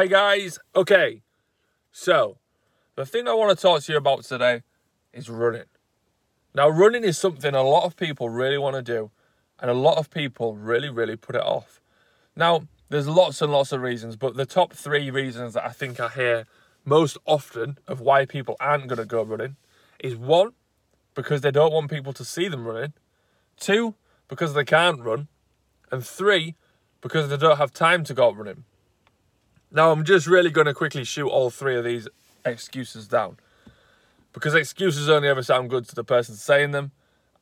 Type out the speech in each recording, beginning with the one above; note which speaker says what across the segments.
Speaker 1: Hey guys, okay. So, the thing I want to talk to you about today is running. Now, running is something a lot of people really want to do, and a lot of people really, really put it off. Now, there's lots and lots of reasons, but the top three reasons that I think I hear most often of why people aren't going to go running is one, because they don't want people to see them running, two, because they can't run, and three, because they don't have time to go running. Now, I'm just really going to quickly shoot all three of these excuses down because excuses only ever sound good to the person saying them,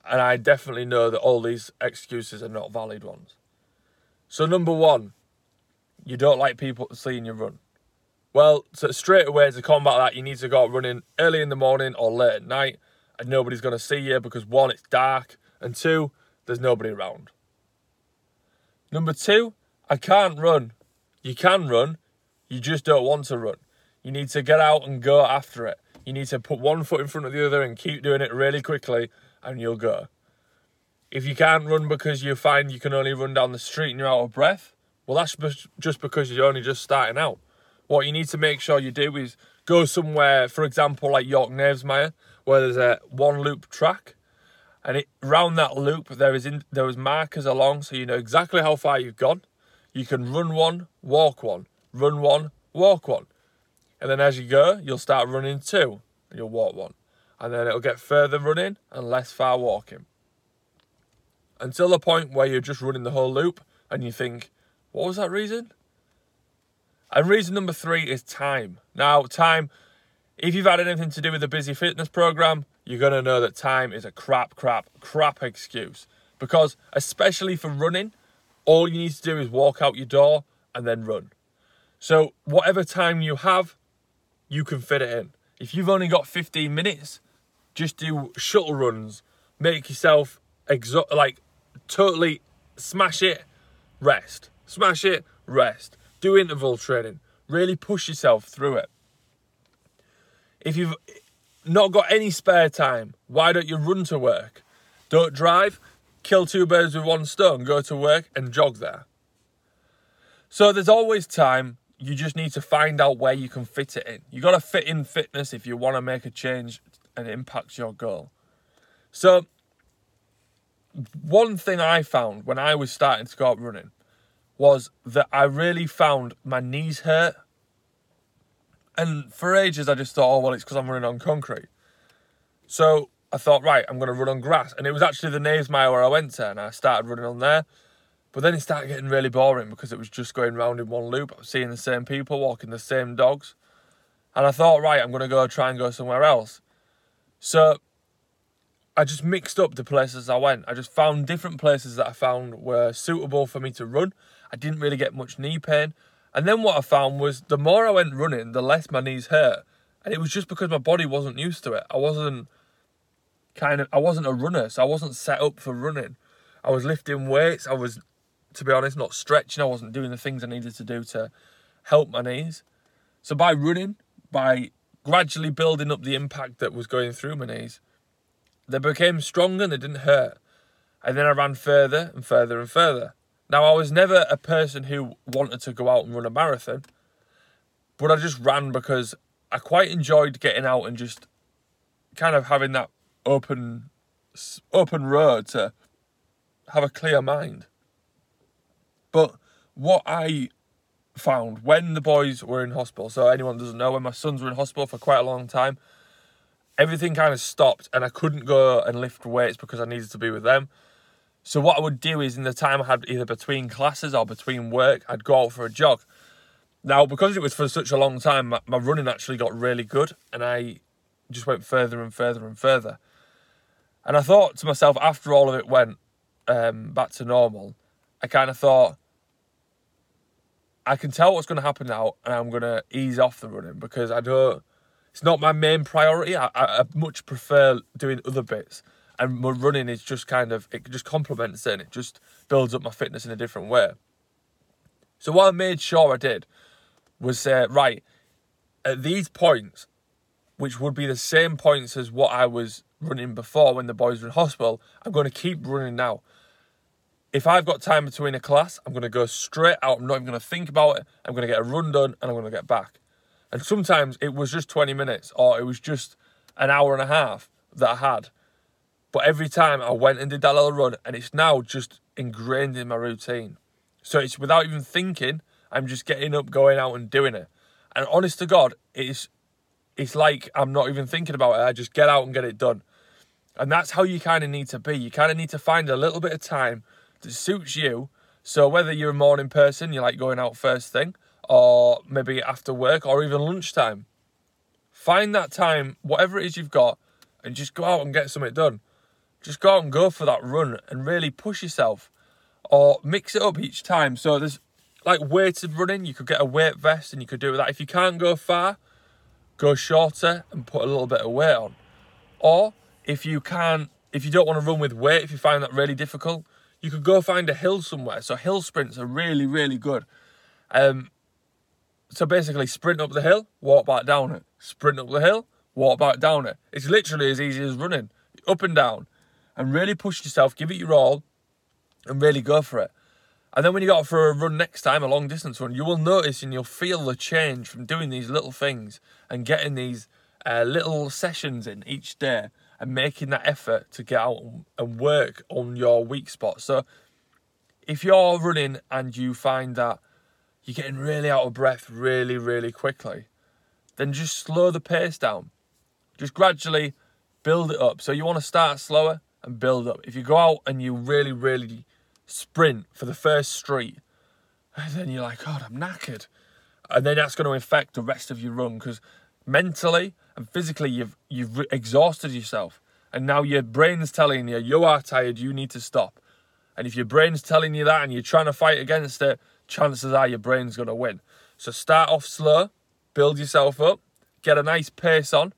Speaker 1: and I definitely know that all these excuses are not valid ones. So, number one, you don't like people seeing you run. Well, so straight away to combat that, you need to go out running early in the morning or late at night, and nobody's going to see you because one, it's dark, and two, there's nobody around. Number two, I can't run. You can run, you just don't want to run. You need to get out and go after it. You need to put one foot in front of the other and keep doing it really quickly, and you'll go. If you can't run because you find you can only run down the street and you're out of breath, well, that's just because you're only just starting out. What you need to make sure you do is go somewhere, for example, like York Knavesmire, where there's a one loop track, and it round that loop there is in, there is markers along, so you know exactly how far you've gone. You can run one, walk one, run one, walk one. And then as you go, you'll start running two, and you'll walk one. And then it'll get further running and less far walking. Until the point where you're just running the whole loop and you think, what was that reason? And reason number three is time. Now, time, if you've had anything to do with a busy fitness program, you're going to know that time is a crap, crap, crap excuse. Because, especially for running, all you need to do is walk out your door and then run. So, whatever time you have, you can fit it in. If you've only got 15 minutes, just do shuttle runs. Make yourself exo- like totally smash it, rest. Smash it, rest. Do interval training. Really push yourself through it. If you've not got any spare time, why don't you run to work? Don't drive, kill two birds with one stone, go to work and jog there. So there's always time you just need to find out where you can fit it in. You got to fit in fitness if you want to make a change and impact your goal. So, one thing I found when I was starting to go running was that I really found my knees hurt. And for ages, I just thought, oh, well, it's because I'm running on concrete. So I thought, right, I'm going to run on grass. And it was actually the Knavesmire where I went to, and I started running on there. But then it started getting really boring because it was just going round in one loop. Seeing the same people, walking the same dogs. And I thought, right, I'm going to go try and go somewhere else. So I just mixed up the places I went. I just found different places that I found were suitable for me to run. I didn't really get much knee pain. And then what I found was the more I went running, the less my knees hurt. And it was just because my body wasn't used to it. I wasn't kind of I wasn't a runner, so I wasn't set up for running. I was lifting weights, I was to be honest, not stretching. I wasn't doing the things I needed to do to help my knees. So by running, by gradually building up the impact that was going through my knees, they became stronger and they didn't hurt. And then I ran further and further and further. Now, I was never a person who wanted to go out and run a marathon, but I just ran because I quite enjoyed getting out and just kind of having that open open road to have a clear mind. But what I found when the boys were in hospital, so anyone doesn't know, when my sons were in hospital for quite a long time, everything kind of stopped and I couldn't go and lift weights because I needed to be with them. So what I would do is in the time I had either between classes or between work, I'd go out for a jog. Now, because it was for such a long time, my, my running actually got really good and I just went further and further and further. And I thought to myself, after all of it went um, back to normal, I kind of thought, I can tell what's going to happen now, and I'm going to ease off the running because I don't. It's not my main priority. I, I, I much prefer doing other bits, and my running is just kind of it just complements it. and It just builds up my fitness in a different way. So what I made sure I did was say, right, at these points, which would be the same points as what I was running before when the boys were in hospital, I'm going to keep running now. If I've got time between a class, I'm going to go straight out. I'm not even going to think about it. I'm going to get a run done and I'm going to get back. And sometimes it was just 20 minutes or it was just an hour and a half that I had. But every time I went and did that little run, and it's now just ingrained in my routine. So it's without even thinking, I'm just getting up, going out and doing it. And honest to God, it's it's like I'm not even thinking about it. I just get out and get it done. And that's how you kind of need to be. You kind of need to find a little bit of time that suits you. So whether you're a morning person, you like going out first thing, or maybe after work, or even lunchtime, find that time, whatever it is you've got, and just go out and get something done. Just go out and go for that run and really push yourself, or mix it up each time. So there's like weighted running. You could get a weight vest and you could do that. If you can't go far, go shorter and put a little bit of weight on. Or if you can't, if you don't want to run with weight, if you find that really difficult, you could go find a hill somewhere. So hill sprints are really, really good. Um, so basically, sprint up the hill, walk back down it. Sprint up the hill, walk back down it. It's literally as easy as running, up and down, and really push yourself, give it your all, and really go for it. And then when you go for a run next time, a long distance run, you will notice and you'll feel the change from doing these little things and getting these uh, little sessions in each day and making that effort to get out and work on your weak spot. So if you're running and you find that you're getting really out of breath really, really quickly, then just slow the pace down. Just gradually build it up. So you want to start slower and build up. If you go out and you really, really sprint for the first street, and then you're like, God, I'm knackered. And then that's going to affect the rest of your run because mentally and physically you've you've exhausted yourself. And now your brain's telling you you are tired, you need to stop. And if your brain's telling you that and you're trying to fight against it, chances are your brain's going to win. So start off slow, build yourself up, get a nice pace on,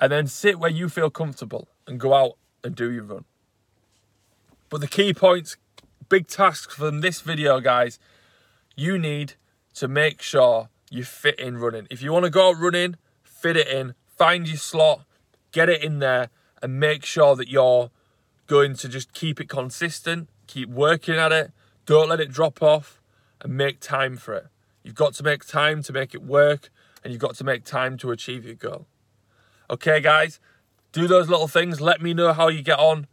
Speaker 1: and then sit where you feel comfortable and go out and do your run. But the key points big tasks from this video, guys. You need to make sure you fit in running. If you want to go out running, fit it in, find your slot, get it in there, and make sure that you're going to just keep it consistent, keep working at it, don't let it drop off, and make time for it. You've got to make time to make it work, and you've got to make time to achieve your goal. Okay, guys, do those little things. Let me know how you get on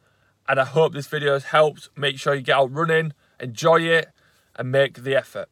Speaker 1: and I hope this video has helped. Make sure you get out running, enjoy it, and make the effort.